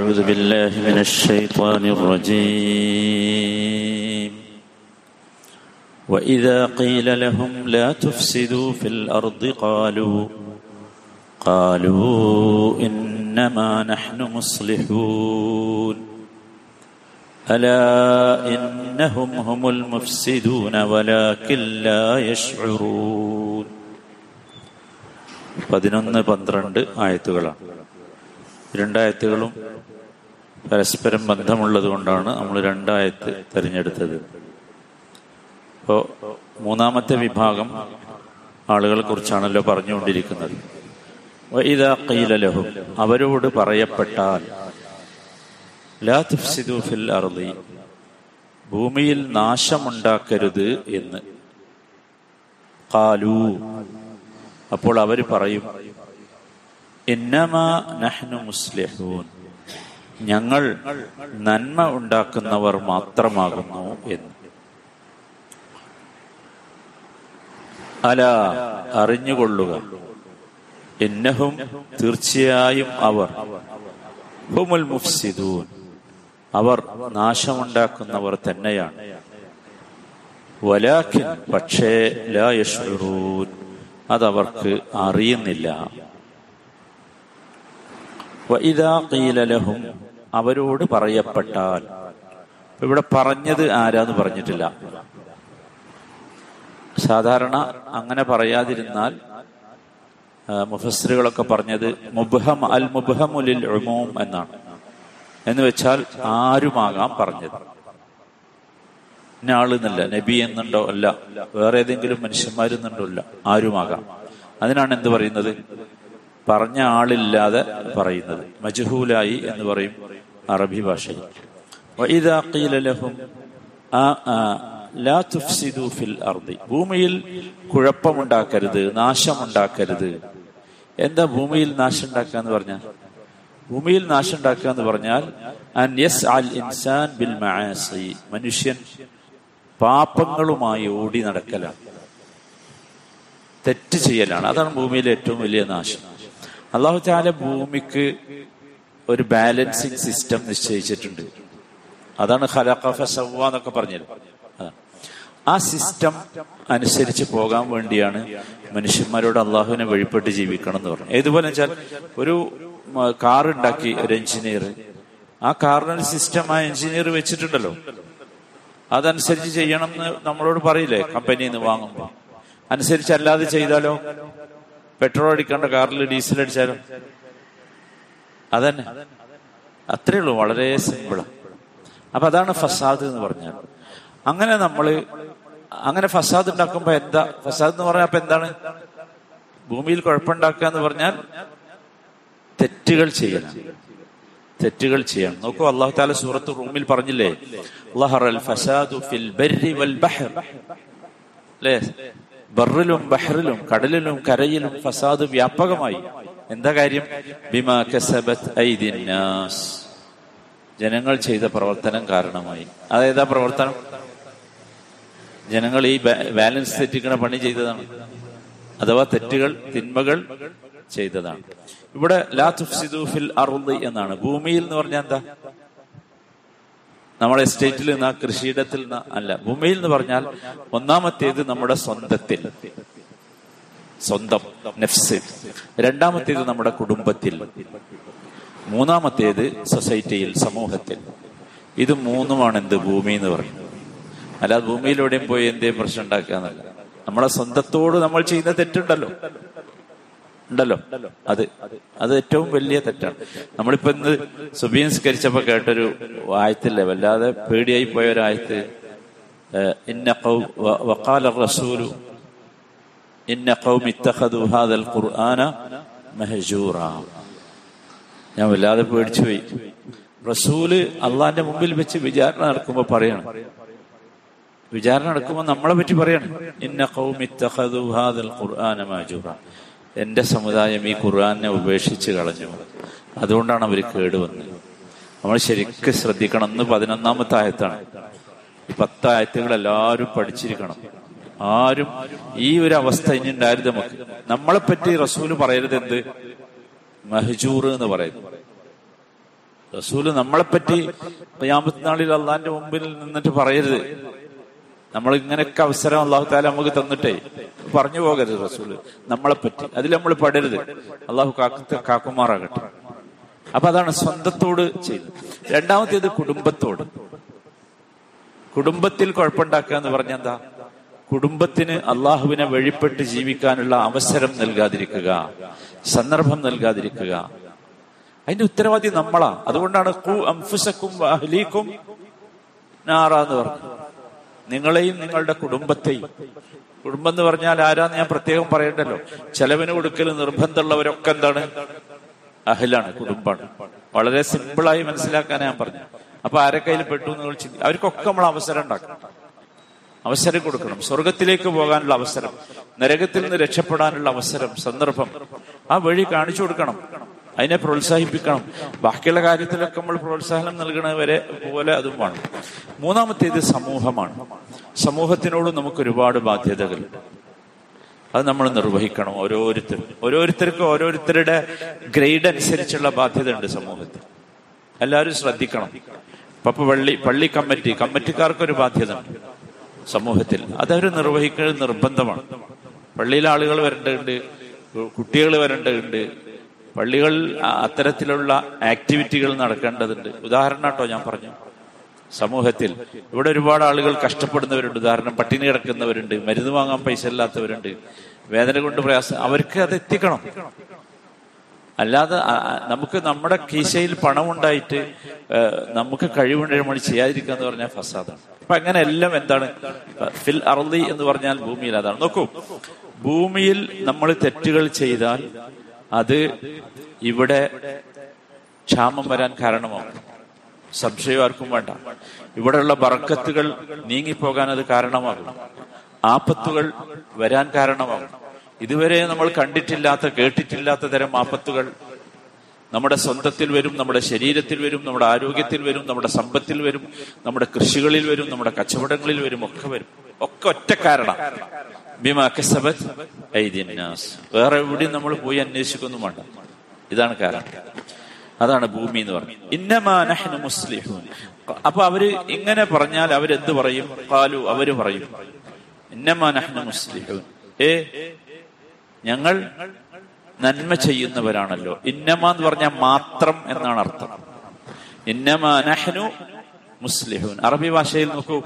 أعوذ بالله من الشيطان الرجيم وإذا قيل لهم لا تفسدوا في الأرض قالوا قالوا إنما نحن مصلحون ألا إنهم هم المفسدون ولكن لا يشعرون പതിനൊന്ന് പന്ത്രണ്ട് ആയത്തുകളാണ് രണ്ടായത്തുകളും പരസ്പരം ബന്ധമുള്ളത് കൊണ്ടാണ് നമ്മൾ രണ്ടായത്ത് തിരഞ്ഞെടുത്തത്. ഇപ്പോ മൂന്നാമത്തെ വിഭാഗം ആളുകളെ കുറിച്ചാണല്ലോ പറഞ്ഞുകൊണ്ടിരിക്കുന്നത്. ഇതാ അവരോട് പറയപ്പെട്ടാൽ ലാ തുഫ്സിദു ഫിൽ അർദി ഭൂമിയിൽ നാശമുണ്ടാക്കരുത് എന്ന്. കാലു അപ്പോൾ അവർ പറയും നഹ്നു മുസ്ലിഹൂൻ. ഞങ്ങൾ നന്മ ഉണ്ടാക്കുന്നവർ മാത്രമാകുന്നു എന്ന്. അല അറിഞ്ഞുകൊള്ളുക. എന്നഹും തീർച്ചയായും അവർ. മുഫ്സിദൂൻ. അവർ നാശമുണ്ടാക്കുന്നവർ തന്നെയാണ്. പക്ഷേ ലാ അതവർക്ക് അറിയുന്നില്ല. ലഹും. അവരോട് പറയപ്പെട്ടാൽ. ഇവിടെ പറഞ്ഞത് ആരാന്ന് പറഞ്ഞിട്ടില്ല. സാധാരണ അങ്ങനെ പറയാതിരുന്നാൽ മുഫസ്സറുകളൊക്കെ പറഞ്ഞത് മുബ്ഹം അൽ മുബ്ഹമുലിൽ ഉമൂം എന്നാണ്. എന്ന് വെച്ചാൽ ആരുമാകാം പറഞ്ഞത്. ആളെന്നല്ല നബി എന്നുണ്ടോ അല്ല വേറെ ഏതെങ്കിലും മനുഷ്യന്മാരെന്നുണ്ടോ അല്ല ആരുമാകാം. അതിനാണ് എന്ത് പറയുന്നത്? പറഞ്ഞ ആളില്ലാതെ പറയുന്നത്. മജ്ഹൂലായി എന്ന് പറയും അറബി ഭാഷയിൽ. ഭൂമിയിൽ കുഴപ്പമുണ്ടാക്കരുത് നാശമുണ്ടാക്കരുത്. എന്താ ഭൂമിയിൽ നാശം ഉണ്ടാക്കുക എന്ന് പറഞ്ഞാൽ ഭൂമിയിൽ നാശം ഉണ്ടാക്കുക എന്ന് പറഞ്ഞാൽ ഇൻസാൻ ബിൽ മനുഷ്യൻ പാപങ്ങളുമായി ഓടി നടക്കലാണ്. തെറ്റ് ചെയ്യലാണ്. അതാണ് ഭൂമിയിലെ ഏറ്റവും വലിയ നാശം. അള്ളാഹു ചാല ഭൂമിക്ക് ഒരു ബാലൻസിങ് സിസ്റ്റം നിശ്ചയിച്ചിട്ടുണ്ട്. അതാണ് ഖലഖഫസവ എന്നൊക്കെ പറഞ്ഞത്. ആ സിസ്റ്റം അനുസരിച്ച് പോകാൻ വേണ്ടിയാണ് മനുഷ്യന്മാരോട് അള്ളാഹുവിനെ വഴിപ്പെട്ട് ജീവിക്കണം എന്ന് പറഞ്ഞു ഏതുപോലെ വെച്ചാൽ ഒരു കാർ ഉണ്ടാക്കി ഒരു എഞ്ചിനീയർ ആ കാറിനൊരു സിസ്റ്റം ആ എഞ്ചിനീയർ വെച്ചിട്ടുണ്ടല്ലോ. അതനുസരിച്ച് ചെയ്യണം എന്ന് നമ്മളോട് പറയില്ലേ? കമ്പനിയിൽ നിന്ന് വാങ്ങുമ്പോൾ അനുസരിച്ചല്ലാതെ ചെയ്താലോ? പെട്രോൾ അടിക്കേണ്ട കാറിൽ ഡീസൽ അടിച്ചാലും? അതന്നെ. അത്രേ ഉള്ളൂ വളരെ സിമ്പിളാണ് അപ്പൊ അതാണ് ഫസാദ് എന്ന് പറഞ്ഞാൽ അങ്ങനെ നമ്മൾ അങ്ങനെ ഫസാദ് ഉണ്ടാക്കുമ്പോ എന്താ ഫസാദ് എന്ന് പറഞ്ഞാൽ അപ്പൊ എന്താണ്? ഭൂമിയിൽ കുഴപ്പമുണ്ടാക്കുക എന്ന് പറഞ്ഞാൽ തെറ്റുകൾ ചെയ്യണം. തെറ്റുകൾ ചെയ്യണം. നോക്കൂ അള്ളാഹു താല സൂറത്ത് റൂമിൽ പറഞ്ഞില്ലേ ബറിലും ബഹ്റിലും കടലിലും കരയിലും ഫസാദ് വ്യാപകമായി. എന്താ കാര്യം? ബിമാ കസബത്ത് ഐദിന്നാസ് ജനങ്ങൾ ചെയ്ത പ്രവർത്തനം കാരണമായി. അതേതാ പ്രവർത്തനം? ജനങ്ങൾ ഈ ബാലൻസ് തെറ്റിക്കണ പണി ചെയ്തതാണ്. അഥവാ തെറ്റുകൾ തിന്മകൾ ചെയ്തതാണ്. ഇവിടെ ലാ തുഫ്സിദു ഫിൽ എന്നാണ്. ഭൂമിയിൽ എന്ന് പറഞ്ഞാൽ എന്താ? നമ്മുടെ എസ്റ്റേറ്റിൽ നിന്ന് കൃഷിയിടത്തിൽ നിന്ന് അല്ല ഭൂമിയിൽ എന്ന് പറഞ്ഞാൽ ഒന്നാമത്തേത് നമ്മുടെ സ്വന്തത്തിൽ. സ്വന്തം നെഫ്സ്. രണ്ടാമത്തേത് നമ്മുടെ കുടുംബത്തിൽ. മൂന്നാമത്തേത് സൊസൈറ്റിയിൽ സമൂഹത്തിൽ. ഇത് മൂന്നുമാണ് എന്ത് ഭൂമി എന്ന് പറയുന്നത്. അല്ലാതെ ഭൂമിയിലൂടെയും പോയി എന്തേ പ്രശ്നം ഉണ്ടാക്കുക എന്നല്ല നമ്മളെ സ്വന്തത്തോട് നമ്മൾ ചെയ്യുന്ന തെറ്റുണ്ടല്ലോ. ഉണ്ടല്ലോ. അത് അത് ഏറ്റവും വലിയ തെറ്റാണ്. നമ്മളിപ്പോ ഇന്ന് സുബീൻസ്കരിച്ചപ്പോ കേട്ടൊരു ആയത്തില്ലേ? വല്ലാതെ പേടിയായി പോയ ഒരു ആയത്ത് ഇന്ന വക്കാല റസൂലു ഇന്ന ഖൗം ഇത്തഖദു ഹാദൽ ഖുർആന മഹജൂറ. ഞാൻ വല്ലാതെ പേടിച്ചു പോയി. റസൂൽ അള്ളാന്റെ മുമ്പിൽ വെച്ച് വിചാരണ നടക്കുമ്പോ പറയണം. വിചാരണ നടക്കുമ്പോ നമ്മളെ പറ്റി പറയണം. ഇന്ന ഖൗം ഇത്തഖദു ഹാദൽ ഖുർആന മഹജൂറ. എന്റെ സമുദായം ഈ ഖുർആാനെ ഉപേക്ഷിച്ച് കളഞ്ഞു. അതുകൊണ്ടാണ് അവർ കേടുവന്നത് നമ്മൾ ശരിക്കും ശ്രദ്ധിക്കണം. എന്ന് പതിനൊന്നാമത്തെ ആയത്താണ്. ഈ പത്തായത്തുകൾ എല്ലാവരും പഠിച്ചിരിക്കണം. ആരും ഈ ഒരു അവസ്ഥ ഇനി ഉണ്ടായിരുന്നു നമുക്ക്. നമ്മളെ പറ്റി റസൂൽ പറയരുത് എന്ത്? മഹജൂർ എന്ന് പറയുന്നു. റസൂൽ നമ്മളെ പറ്റി യാമത്തിനാളിൽ അള്ളാന്റെ മുമ്പിൽ നിന്നിട്ട് പറയരുത്. നമ്മൾ ഇങ്ങനെയൊക്കെ അവസരം അള്ളാഹു താല നമുക്ക് തന്നിട്ടേ. പറഞ്ഞു പോകരുത് റസൂൽ. നമ്മളെപ്പറ്റി അതിൽ നമ്മൾ പടരുത്. അള്ളാഹു കാക്ക കാക്കുമാറാകട്ടെ. അപ്പൊ അതാണ് സ്വന്തത്തോട് ചെയ്തത് രണ്ടാമത്തേത് കുടുംബത്തോട്. കുടുംബത്തിൽ കുഴപ്പമുണ്ടാക്കുക എന്ന് പറഞ്ഞ എന്താ? കുടുംബത്തിന് അള്ളാഹുവിനെ വഴിപ്പെട്ട് ജീവിക്കാനുള്ള അവസരം നൽകാതിരിക്കുക. സന്ദർഭം നൽകാതിരിക്കുക. അതിന്റെ ഉത്തരവാദി നമ്മളാ. അതുകൊണ്ടാണ് കു അംഫുസക്കും അഹ്ലീക്കും നാറ എന്ന് പറഞ്ഞു നിങ്ങളെയും നിങ്ങളുടെ കുടുംബത്തെയും. കുടുംബം എന്ന് പറഞ്ഞാൽ ആരാന്ന് ഞാൻ പ്രത്യേകം പറയണ്ടല്ലോ. ചെലവിന് കൊടുക്കൽ നിർബന്ധമുള്ളവരൊക്കെ എന്താണ്? അഹലാണ് കുടുംബമാണ്. വളരെ സിമ്പിളായി മനസ്സിലാക്കാൻ ഞാൻ പറഞ്ഞു അപ്പൊ ആരെ കയ്യിൽ പെട്ടു എന്ന് ചിന്തി അവർക്കൊക്കെ നമ്മൾ അവസരം ഉണ്ടാക്കണം. അവസരം കൊടുക്കണം. സ്വർഗത്തിലേക്ക് പോകാനുള്ള അവസരം നരകത്തിൽ നിന്ന് രക്ഷപ്പെടാനുള്ള അവസരം സന്ദർഭം. ആ വഴി കാണിച്ചു കൊടുക്കണം. അതിനെ പ്രോത്സാഹിപ്പിക്കണം. ബാക്കിയുള്ള കാര്യത്തിലൊക്കെ നമ്മൾ പ്രോത്സാഹനം നൽകണവരെ പോലെ അതും വേണം. മൂന്നാമത്തേത് സമൂഹമാണ്. സമൂഹത്തിനോട് നമുക്ക് ഒരുപാട് ബാധ്യതകൾ. അത് നമ്മൾ നിർവഹിക്കണം ഓരോരുത്തരും ഓരോരുത്തർക്കും ഓരോരുത്തരുടെ ഗ്രേഡ് അനുസരിച്ചുള്ള ബാധ്യത ഉണ്ട് സമൂഹത്തിൽ. എല്ലാവരും ശ്രദ്ധിക്കണം. ഇപ്പൊ പള്ളി പള്ളി കമ്മിറ്റി കമ്മിറ്റിക്കാർക്കൊരു ബാധ്യത. ഉണ്ട് സമൂഹത്തിൽ. അതവർ നിർവഹിക്കുന്നത് നിർബന്ധമാണ്. പള്ളിയിലെ ആളുകൾ വരേണ്ടതുണ്ട് കുട്ടികൾ വരേണ്ടതുണ്ട് പള്ളികളിൽ അത്തരത്തിലുള്ള ആക്ടിവിറ്റികൾ നടക്കേണ്ടതുണ്ട്. ഉദാഹരണം കേട്ടോ ഞാൻ പറഞ്ഞു. സമൂഹത്തിൽ ഇവിടെ ഒരുപാട് ആളുകൾ കഷ്ടപ്പെടുന്നവരുണ്ട്. ഉദാഹരണം പട്ടിണി കിടക്കുന്നവരുണ്ട് മരുന്ന് വാങ്ങാൻ പൈസ ഇല്ലാത്തവരുണ്ട്. വേദന കൊണ്ട് പ്രയാസം അവർക്ക് അത് എത്തിക്കണം. അല്ലാതെ നമുക്ക് നമ്മുടെ കീശയിൽ പണം ഉണ്ടായിട്ട് നമുക്ക് കഴിവുണ്ട് മണി ചെയ്യാതിരിക്കുക എന്ന് പറഞ്ഞാൽ ഫസാദാണ്. അപ്പൊ അങ്ങനെ എല്ലാം എന്താണ്? ഫിൽ അർലി എന്ന് പറഞ്ഞാൽ ഭൂമിയിൽ അതാണ്. നോക്കൂ ഭൂമിയിൽ നമ്മൾ തെറ്റുകൾ ചെയ്താൽ അത് ഇവിടെ ക്ഷാമം വരാൻ കാരണമാവും. സംശയം ആർക്കും വേണ്ട. ഇവിടെയുള്ള ബറക്കത്തുകൾ നീങ്ങിപ്പോകാൻ അത് കാരണമാകും. ആപത്തുകൾ വരാൻ കാരണമാകും. ഇതുവരെ നമ്മൾ കണ്ടിട്ടില്ലാത്ത കേട്ടിട്ടില്ലാത്ത തരം ആപത്തുകൾ നമ്മുടെ സ്വന്തത്തിൽ വരും നമ്മുടെ ശരീരത്തിൽ വരും നമ്മുടെ ആരോഗ്യത്തിൽ വരും നമ്മുടെ സമ്പത്തിൽ വരും നമ്മുടെ കൃഷികളിൽ വരും നമ്മുടെ കച്ചവടങ്ങളിൽ വരും ഒക്കെ വരും. ഒക്കെ ഒറ്റ കാരണം. വേറെ എവിടെയും നമ്മൾ പോയി അന്വേഷിക്കൊന്നും വേണ്ട. ഇതാണ് കാരണം. അതാണ് ഭൂമി എന്ന് പറഞ്ഞു. ഇന്നമാനഹ്നു മുസ്ലിഹൂൻ. അപ്പൊ അവർ ഇങ്ങനെ പറഞ്ഞാൽ അവരെന്ത് പറയും? കാലു അവർ പറയും ഇന്നമാനഹ്നു മുസ്ലിഹൂൻ. ഏ ഞങ്ങൾ നന്മ ചെയ്യുന്നവരാണല്ലോ. ഇന്നമ എന്ന് പറഞ്ഞാൽ മാത്രം എന്നാണ് അർത്ഥം. ഇന്നമാനഹ്നു മുസ്ലിഹൂൻ. അറബി ഭാഷയിൽ നോക്കൂ.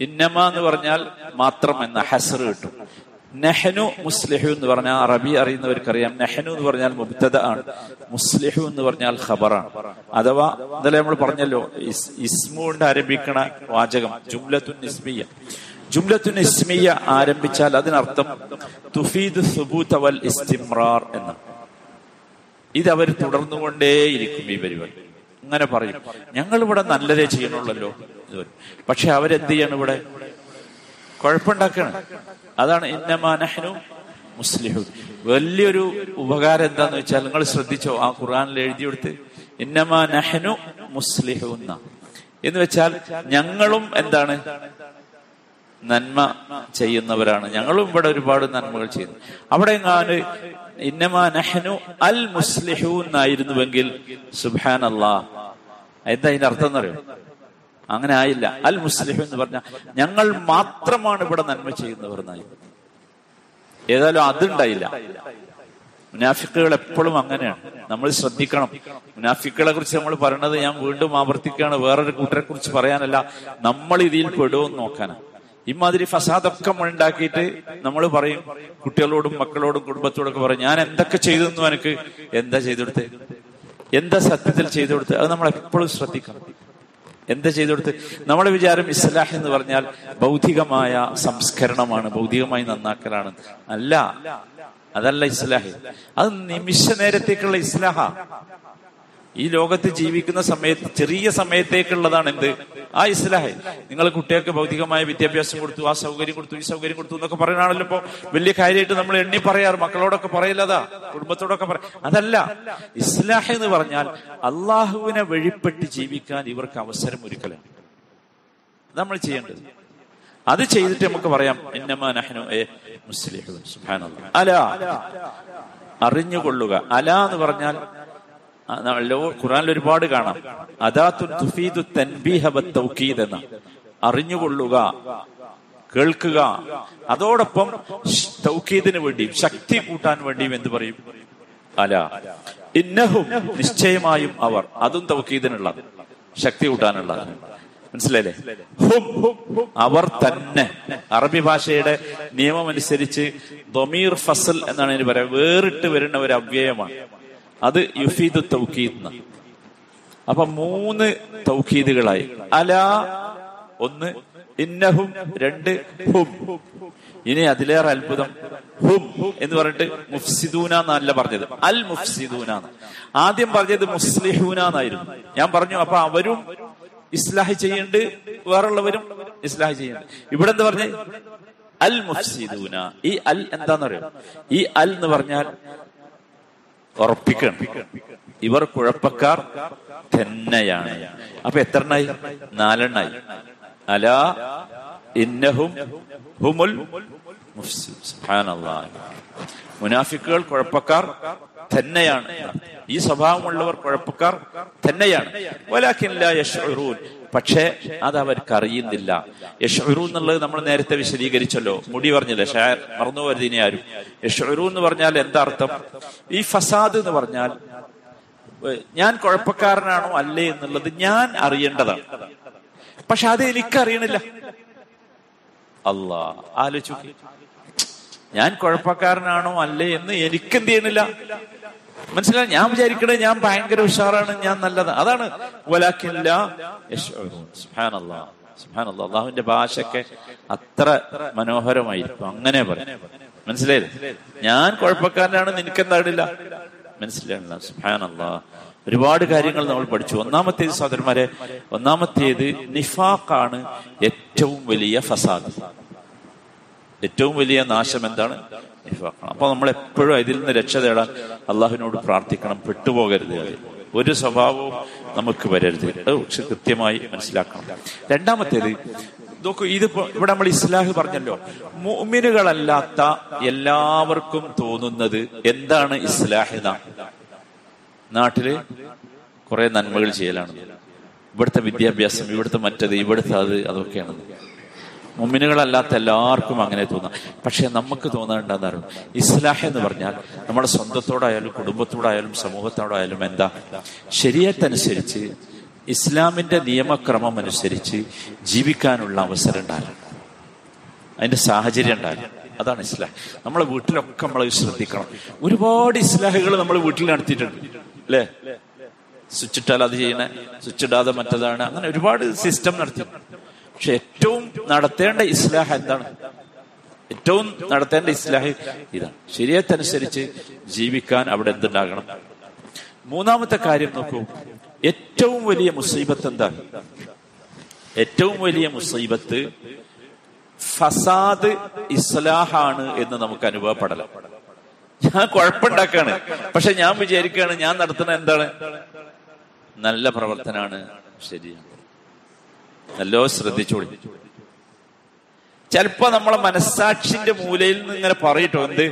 ഇന്നമ എന്ന് പറഞ്ഞാൽ മാത്രം എന്ന ഹസർ കിട്ടും. നെഹനു മുസ്ലിഹു എന്ന് പറഞ്ഞാൽ അറബി അറിയുന്നവർക്കറിയാം. നെഹനു എന്ന് പറഞ്ഞാൽ മുബ്തദ ആണ്. മുസ്ലിഹു എന്ന് പറഞ്ഞാൽ ഖബറാണ്. അഥവാ ഇന്നലെ നമ്മൾ പറഞ്ഞല്ലോ ഇസ്മു കൊണ്ട് ആരംഭിക്കണ വാചകം ജുംലത്തുൻ ഇസ്മിയ. ജുംലത്തുൻ ഇസ്മിയ ആരംഭിച്ചാൽ അതിനർത്ഥം തുഫീദ് സുബൂത്ത് വൽ ഇസ്തിമ്രാർ എന്ന്. ഇത് അവർ തുടർന്നുകൊണ്ടേയിരിക്കും ഈ പരിപാടി. അങ്ങനെ പറയും. ഞങ്ങൾ ഇവിടെ നല്ലതേ ചെയ്യണുള്ളല്ലോ. പക്ഷെ അവരെന്ത് ചെയ്യാണ് ഇവിടെ? കുഴപ്പമുണ്ടാക്കാണ് അതാണ് ഇന്നമാനഹനു മുസ്ലിഹു. വലിയൊരു ഉപകാരം എന്താന്ന് വെച്ചാൽ നിങ്ങൾ ശ്രദ്ധിച്ചോ ആ ഖുർആാനിൽ എഴുതിയെടുത്ത് ഇന്നമാ നഹ്നു മുസ്ലിഹു എന്ന് വെച്ചാൽ ഞങ്ങളും എന്താണ്? നന്മ ചെയ്യുന്നവരാണ്. ഞങ്ങളും ഇവിടെ ഒരുപാട് നന്മകൾ ചെയ്യുന്നു. അവിടെ ഞാൻ ഇന്നമാ നഹനു അൽ മുസ്ലിഹു എന്നായിരുന്നുവെങ്കിൽ സുബാൻ അല്ലാ എന്താ അതിന്റെ അർത്ഥം എന്നറിയോ? അങ്ങനെ ആയില്ല അൽ മുസ്ലിം എന്ന് പറഞ്ഞ ഞങ്ങൾ മാത്രമാണ് ഇവിടെ നന്മ ചെയ്യുന്നവർ ഏതായാലും അതുണ്ടായില്ല. മുനാഫിക്കുകൾ എപ്പോഴും അങ്ങനെയാണ്. നമ്മൾ ശ്രദ്ധിക്കണം. മുനാഫിക്കുകളെ കുറിച്ച് നമ്മൾ പറയണത് ഞാൻ വീണ്ടും ആവർത്തിക്കുകയാണ്. വേറൊരു കൂട്ടരെ കുറിച്ച് പറയാനല്ല. നമ്മൾ ഇതിൽ പെടുമെന്ന് നോക്കാനാണ് ഇമാതിരി ഫസാദൊക്കെ ഉണ്ടാക്കിയിട്ട് നമ്മൾ പറയും. കുട്ടികളോടും മക്കളോടും കുടുംബത്തോടും ഒക്കെ പറയും ഞാൻ എന്തൊക്കെ ചെയ്തെന്നു എനിക്ക്? എന്താ ചെയ്തു ചെയ്തെടുത്ത് എന്താ സത്യത്തിൽ ചെയ്തു കൊടുത്ത്? അത് നമ്മൾ എപ്പോഴും ശ്രദ്ധിക്കണം. എന്താ ചെയ്തു കൊടുത്ത്? നമ്മുടെ വിചാരം ഇസ്ലാഹ് എന്ന് പറഞ്ഞാൽ ഭൗതികമായ സംസ്കരണമാണ് ഭൗതികമായി നന്നാക്കലാണ്. അല്ല അതല്ല ഇസ്ലാഹ്. അത് നിമിഷ നേരത്തേക്കുള്ള ഇസ്ലാഹ. ഈ ലോകത്ത് ജീവിക്കുന്ന സമയത്ത് ചെറിയ സമയത്തേക്കുള്ളതാണ് എന്ത്? ആ ഇസ്ലാഹ്. നിങ്ങൾ കുട്ടികൾക്ക് ഭൗതികമായ വിദ്യാഭ്യാസം കൊടുത്തു ആ സൗകര്യം കൊടുത്തു ഈ സൗകര്യം കൊടുത്തു എന്നൊക്കെ പറയണാണല്ലോ ഇപ്പൊ. വലിയ കാര്യമായിട്ട് നമ്മൾ എണ്ണി പറയാറ് മക്കളോടൊക്കെ പറയില്ലതാ കുടുംബത്തോടൊക്കെ പറ അതല്ല. ഇസ്ലാഹ് എന്ന് പറഞ്ഞാൽ അള്ളാഹുവിനെ വഴിപ്പെട്ട് ജീവിക്കാൻ ഇവർക്ക് അവസരം ഒരുക്കലാണ്. നമ്മൾ ചെയ്യേണ്ടത്. അത് ചെയ്തിട്ട് നമുക്ക് പറയാം അല. അറിഞ്ഞുകൊള്ളുക. അല എന്ന് പറഞ്ഞാൽ ഖുറാനിൽ ഒരുപാട് കാണാം. അദാത്തു തുഫീദു വത്തൗക്കീദ് എന്ന. അറിഞ്ഞുകൊള്ളുക കേൾക്കുക. അതോടൊപ്പം തൗക്കീദിന് വേണ്ടിയും ശക്തി കൂട്ടാൻ വേണ്ടിയും എന്ത് പറയും? അല. ഇന്നഹും നിശ്ചയമായും അവർ. അതും തൗക്കീദിനുള്ളത് ശക്തി കൂട്ടാനുള്ളത് മനസ്സിലായില്ലേ? ഹും. അവർ തന്നെ. അറബി ഭാഷയുടെ നിയമം അനുസരിച്ച് ദൊമീർ ഫസൽ എന്നാണ് ഇതിന് പറയാം. വേറിട്ട് വരുന്ന ഒരു അവ്യയമാണ് അത് യുഫീദ് തൗക്കീദ്. അപ്പൊ മൂന്ന് തൗക്കീദുകളായി അല ഒന്ന് ഇന്നഹും രണ്ട് ഹും. ഇനി അതിലേറെ അത്ഭുതം ഹും എന്ന് പറഞ്ഞിട്ട് മുഫ്സിദൂന എന്നല്ല പറഞ്ഞത്. അൽ മുഫ്സിദൂന ആദ്യം പറഞ്ഞത് മുസ്ലിഹൂന എന്നായിരുന്നു. ഞാൻ പറഞ്ഞു അപ്പൊ അവരും ഇസ്ലാഹ് ചെയ്യേണ്ട വേറുള്ളവരും ഇസ്ലാഹ് ചെയ്യേണ്ട. ഇവിടെ എന്താ പറഞ്ഞേ? അൽ മുഫ്സിദൂന. ഈ അൽ എന്താണെന്നറിയോ ഈ അൽ എന്ന് പറഞ്ഞാൽ ഉറപ്പിക്കണം ഇവർ കുഴപ്പക്കാർ തന്നെയാണ് അപ്പൊ എത്ര എണ്ണായി നാലെണ്ണായി. അല ഇന്നഹും. മുനാഫിക്കുകൾ കുഴപ്പക്കാർ തന്നെയാണ് ഈ സ്വഭാവമുള്ളവർ കുഴപ്പക്കാർ തന്നെയാണ്. പക്ഷേ അത് അവർക്ക് അറിയുന്നില്ല. യഷുറു എന്നുള്ളത് നമ്മൾ നേരത്തെ വിശദീകരിച്ചല്ലോ. മുടി പറഞ്ഞില്ലേ? ഷാർ മറന്നു ആരും. യഷുറു എന്ന് പറഞ്ഞാൽ എന്താ അർത്ഥം? ഈ ഫസാദ് എന്ന് പറഞ്ഞാൽ ഞാൻ കുഴപ്പക്കാരനാണോ അല്ലേ എന്നുള്ളത് ഞാൻ അറിയേണ്ടതാണ്. പക്ഷെ അത് എനിക്കറിയണില്ല. അല്ലാ ആലോചിച്ചു. ഞാൻ കുഴപ്പക്കാരനാണോ അല്ലേ എന്ന് എനിക്കെന്ത് ചെയ്യണില്ല. മനസ്സിലായി? ഞാൻ വിചാരിക്കണേ ഞാൻ ഭയങ്കര ഉഷാറാണ് ഞാൻ നല്ലത്. അതാണ്. അള്ളാഹുവിന്റെ ഭാഷയൊക്കെ അത്ര മനോഹരമായിരിക്കും. അങ്ങനെ പറയും. മനസ്സിലായില്ലേ? ഞാൻ കുഴപ്പക്കാരനാണ് നിനക്കെന്താടില്ല മനസ്സിലായില്ല. സുഹാനല്ലാ ഒരുപാട് കാര്യങ്ങൾ നമ്മൾ പഠിച്ചു. ഒന്നാമത്തേത് സഹോദരന്മാരെ ഒന്നാമത്തേത് നിഫാഖാണ് ഏറ്റവും വലിയ ഫസാദ്. ഏറ്റവും വലിയ നാശം എന്താണ്? നിഫാഖാണ് അപ്പൊ നമ്മൾ എപ്പോഴും ഇതിൽ നിന്ന് രക്ഷ തേടാൻ അള്ളാഹുവിനോട് പ്രാർത്ഥിക്കണം. പെട്ടുപോകരുത് അതിൽ. ഒരു സ്വഭാവവും നമുക്ക് വരരുത്. അത് കൃത്യമായി മനസ്സിലാക്കണം. രണ്ടാമത്തേത് നോക്കൂ ഇത് ഇവിടെ നമ്മൾ ഇസ്ലാഹ് പറഞ്ഞല്ലോ. മുമിനുകളല്ലാത്ത എല്ലാവർക്കും തോന്നുന്നത് എന്താണ് ഇസ്ലാഹ് നാട്ടിൽ കുറെ നന്മകൾ ചെയ്യലാണ്. ഇവിടുത്തെ വിദ്യാഭ്യാസം ഇവിടുത്തെ മറ്റത് ഇവിടുത്തെ അത് അതൊക്കെയാണ്. മുമ്മിനുകളല്ലാത്ത എല്ലാവർക്കും അങ്ങനെ തോന്നാം. പക്ഷെ നമുക്ക് തോന്നേണ്ടതാണ് ഇസ്ലാഹ് എന്ന് പറഞ്ഞാൽ നമ്മുടെ സ്വന്തത്തോടായാലും കുടുംബത്തോടായാലും സമൂഹത്തോടായാലും എന്താ? ശരീരത്തനുസരിച്ച് ഇസ്ലാമിന്റെ നിയമക്രമം അനുസരിച്ച് ജീവിക്കാനുള്ള അവസരം ഉണ്ടാകണം അതിന്റെ സാഹചര്യം ഉണ്ടാകും അതാണ് ഇസ്ലാഹ്. നമ്മളെ വീട്ടിലൊക്കെ നമ്മൾ ശ്രദ്ധിക്കണം. ഒരുപാട് ഇസ്ലാഹുകൾ നമ്മൾ വീട്ടിൽ നടത്തിയിട്ടുണ്ട്. അല്ലേ? സ്വിച്ച് ഇട്ടാൽ അത് ചെയ്യണേ സ്വിച്ച് ഇടാതെ മറ്റതാണ്. അങ്ങനെ ഒരുപാട് സിസ്റ്റം നടത്തി. പക്ഷെ ഏറ്റവും നടത്തേണ്ട ഇസ്ലാഹ് എന്താണ്? ഏറ്റവും നടത്തേണ്ട ഇസ്ലാഹ് ഇതാണ്. ശരിയത്തനുസരിച്ച് ജീവിക്കാൻ അവിടെ എന്തുണ്ടാകണം? മൂന്നാമത്തെ കാര്യം നോക്കൂ. ഏറ്റവും വലിയ മുസീബത്ത് എന്താണ് ഏറ്റവും വലിയ മുസീബത്ത് ഫസാദ് ഇസ്ലാഹാണ് എന്ന് നമുക്ക് അനുഭവപ്പെടല. ഞാൻ കുഴപ്പമുണ്ടാക്കാണ്. പക്ഷെ ഞാൻ വിചാരിക്കുകയാണ് ഞാൻ നടത്തുന്ന എന്താണ്? നല്ല പ്രവർത്തനാണ് ശരിയാണ്. നല്ലോ ശ്രദ്ധിച്ചോളി. ചിലപ്പോ നമ്മളെ മനസ്സാക്ഷിന്റെ മൂലയിൽ നിന്ന് ഇങ്ങനെ പറയട്ടോ എന്ത്?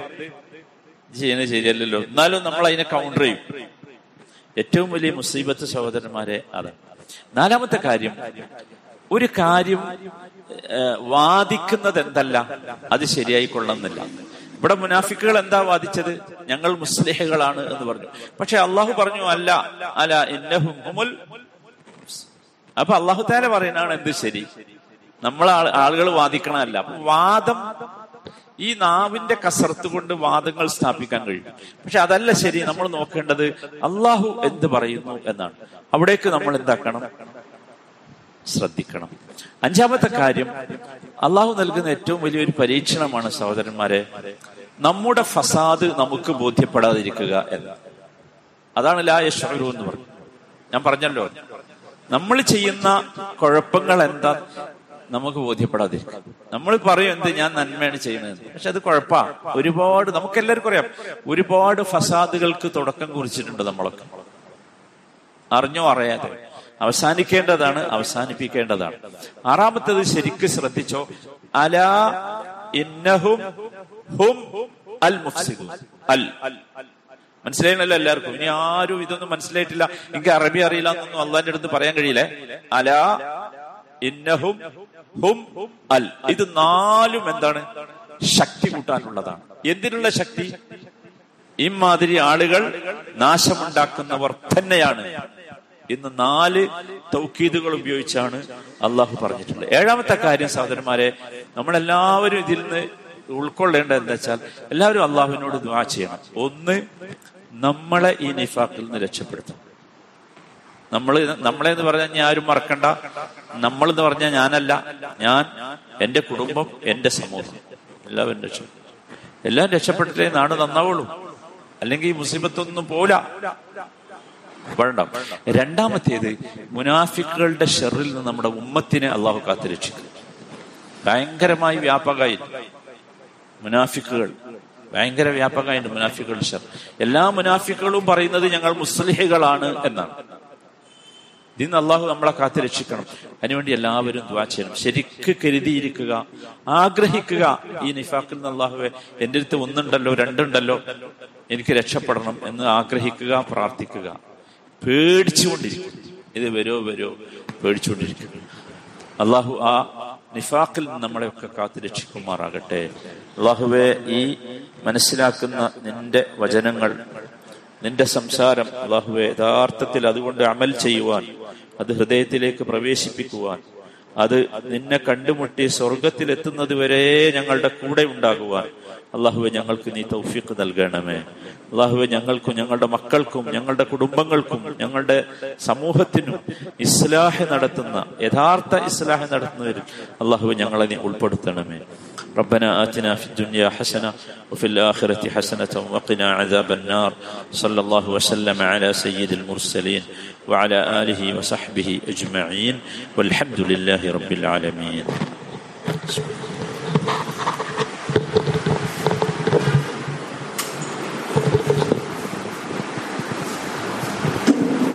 ചെയ്യുന്നത് ശരിയല്ലല്ലോ. എന്നാലും നമ്മൾ അതിനെ കൗണ്ടർ ചെയ്യും. ഏറ്റവും വലിയ മുസീബത്ത് സഹോദരന്മാരെ അതാണ് നാലാമത്തെ കാര്യം ഒരു കാര്യം വാദിക്കുന്നത് എന്തല്ല അത് ശരിയായി കൊള്ളുന്നില്ല ഇവിടെ മുനാഫിക്കുകൾ എന്താ വാദിച്ചത്? ഞങ്ങൾ മുസ്ലിഹകളാണ് എന്ന് പറഞ്ഞു. പക്ഷെ അള്ളാഹു പറഞ്ഞു അല്ല അല അപ്പൊ അള്ളാഹു താല പറയുന്നതാണ് എന്ത് ശരി? നമ്മൾ ആളുകൾ വാദിക്കണമല്ല അപ്പൊ വാദം ഈ നാവിന്റെ കസർത്ത് കൊണ്ട് വാദങ്ങൾ സ്ഥാപിക്കാൻ കഴിയും. പക്ഷെ അതല്ല ശരി നമ്മൾ നോക്കേണ്ടത് അള്ളാഹു എന്ത് പറയുന്നു എന്നാണ്. അവിടേക്ക് നമ്മൾ എന്താക്കണം? ശ്രദ്ധിക്കണം. അഞ്ചാമത്തെ കാര്യം അള്ളാഹു നൽകുന്ന ഏറ്റവും വലിയൊരു പരീക്ഷണമാണ് സഹോദരന്മാരെ നമ്മുടെ ഫസാദ് നമുക്ക് ബോധ്യപ്പെടാതിരിക്കുക എന്ന്. അതാണ് ലാ യഷ്ഉറു എന്ന് പറഞ്ഞു. ഞാൻ പറഞ്ഞല്ലോ. നമ്മൾ ചെയ്യുന്ന കുഴപ്പങ്ങൾ എന്താ നമുക്ക് ബോധ്യപ്പെടാതിരിക്കും. നമ്മൾ പറയും എന്ത് ഞാൻ നന്മയാണ് ചെയ്യുന്നത് പക്ഷെ അത് കുഴപ്പമാണ് ഒരുപാട് നമുക്ക് എല്ലാവർക്കും അറിയാം. ഒരുപാട് ഫസാദുകൾക്ക് തുടക്കം കുറിച്ചിട്ടുണ്ട് നമ്മളൊക്കെ. അറിഞ്ഞോ അറിയാതെ. അവസാനിക്കേണ്ടതാണ് അവസാനിപ്പിക്കേണ്ടതാണ്. ആറാമത്തത് ശരിക്ക് ശ്രദ്ധിച്ചോ. അല ഇന്നഹും ഹും അൽ മുഫ്സിദൂൻ. അൽ. മനസ്സിലായണല്ലോ എല്ലാവർക്കും. ഇനി ആരും ഇതൊന്നും മനസ്സിലായിട്ടില്ല. എനിക്ക് അറബി അറിയില്ല എന്നൊന്നും അള്ളാന്റെ അടുത്ത് പറയാൻ കഴിയില്ലേ. അല ഇന്നഹും ഹും അൽ. ഇത് നാലും എന്താണ്? ശക്തി കൂട്ടാനുള്ളതാണ്. എന്തിനുള്ള ശക്തി? ഇമാതിരി ആളുകൾ നാശമുണ്ടാക്കുന്നവർ തന്നെയാണ്. ഇന്ന് നാല് തൗക്കീദുകൾ ഉപയോഗിച്ചാണ് അള്ളാഹു പറഞ്ഞിട്ടുള്ളത്. ഏഴാമത്തെ കാര്യം സഹോദരന്മാരെ നമ്മളെല്ലാവരും ഇതിൽ നിന്ന് ഉൾക്കൊള്ളേണ്ടത് എന്താ വെച്ചാൽ എല്ലാവരും അള്ളാഹുവിനോട് ദ്വാ ചെയ്യണം. ഒന്ന് നമ്മളെ ഈ നിഫാക്കിൽ നിന്ന് രക്ഷപ്പെടുത്തും. നമ്മൾ നമ്മളെ എന്ന് പറഞ്ഞാൽ ഞാൻ ആരും മറക്കണ്ട. നമ്മൾ എന്ന് പറഞ്ഞാൽ ഞാനല്ല. ഞാൻ എന്റെ കുടുംബം എന്റെ സമൂഹം. എല്ലാവരും രക്ഷപ്പെടും എല്ലാം രക്ഷപ്പെട്ടില്ലേ നാട് നന്നാവുള്ളൂ. അല്ലെങ്കിൽ ഈ മുസീബത്തൊന്നും പോല വേണ്ട. രണ്ടാമത്തേത് മുനാഫിക്കുകളുടെ ഷെറിൽ നിന്ന് നമ്മുടെ ഉമ്മത്തിനെ അള്ളാഹു കാത്തു രക്ഷിക്കും ഭയങ്കരമായി വ്യാപകമായി. മുനാഫിക്കുകൾ. ഭയങ്കര വ്യാപകമായിട്ട് മുനാഫിക്കൾ ഷർ എല്ലാ മുനാഫിക്കുകളും പറയുന്നത് ഞങ്ങൾ മുസ്ലിഹികളാണ് എന്നാണ്. ഇതിന്ന് അള്ളാഹു നമ്മളെ കാത്തു രക്ഷിക്കണം. അതിനുവേണ്ടി എല്ലാവരും ദ്വാ ചെയ്യണം. ശരിക്ക് കരുതിയിരിക്കുക ആഗ്രഹിക്കുക. ഈ നിഫാക്കിൽ നിന്ന് അള്ളാഹുവെ എന്റെ അടുത്ത് ഒന്നുണ്ടല്ലോ രണ്ടുണ്ടല്ലോ. എനിക്ക് രക്ഷപ്പെടണം എന്ന് ആഗ്രഹിക്കുക പ്രാർത്ഥിക്കുക. പേടിച്ചുകൊണ്ടിരിക്കുക ഇത് വരോ വരോ പേടിച്ചുകൊണ്ടിരിക്കുക അള്ളാഹു ആ നിന്ന് നമ്മളെയൊക്കെ കാത്തു രക്ഷിക്കുമാറാകട്ടെ. അള്ളാഹുവെ ഈ മനസ്സിലാക്കുന്ന നിന്റെ വചനങ്ങൾ നിന്റെ സംസാരം അള്ളാഹുവെ യഥാർത്ഥത്തിൽ അതുകൊണ്ട് അമൽ ചെയ്യുവാൻ അത് ഹൃദയത്തിലേക്ക് പ്രവേശിപ്പിക്കുവാൻ അത് നിന്നെ കണ്ടുമുട്ടി സ്വർഗത്തിൽ എത്തുന്നത് വരെ ഞങ്ങളുടെ കൂടെ ഉണ്ടാകുവാൻ അള്ളാഹുവെ ഞങ്ങൾക്ക് നീ തൗഫീഖ് നൽകണമേ അള്ളാഹുവെ ഞങ്ങൾക്കും ഞങ്ങളുടെ മക്കൾക്കും ഞങ്ങളുടെ കുടുംബങ്ങൾക്കും ഞങ്ങളുടെ സമൂഹത്തിനും ഇസ്ലാഹ് നടത്തുന്ന യഥാർത്ഥ ഇസ്ലാഹ് നടത്തുന്നവരും അള്ളാഹുവെ ഞങ്ങളെ നീ ഉൾപ്പെടുത്തണമേ ربنا آتنا في الدنيا حسنة وفي الآخرة حسنة وقنا عذاب النار صلى الله وسلم على سيد المرسلين وعلى آله وصحبه أجمعين والحمد لله رب العالمين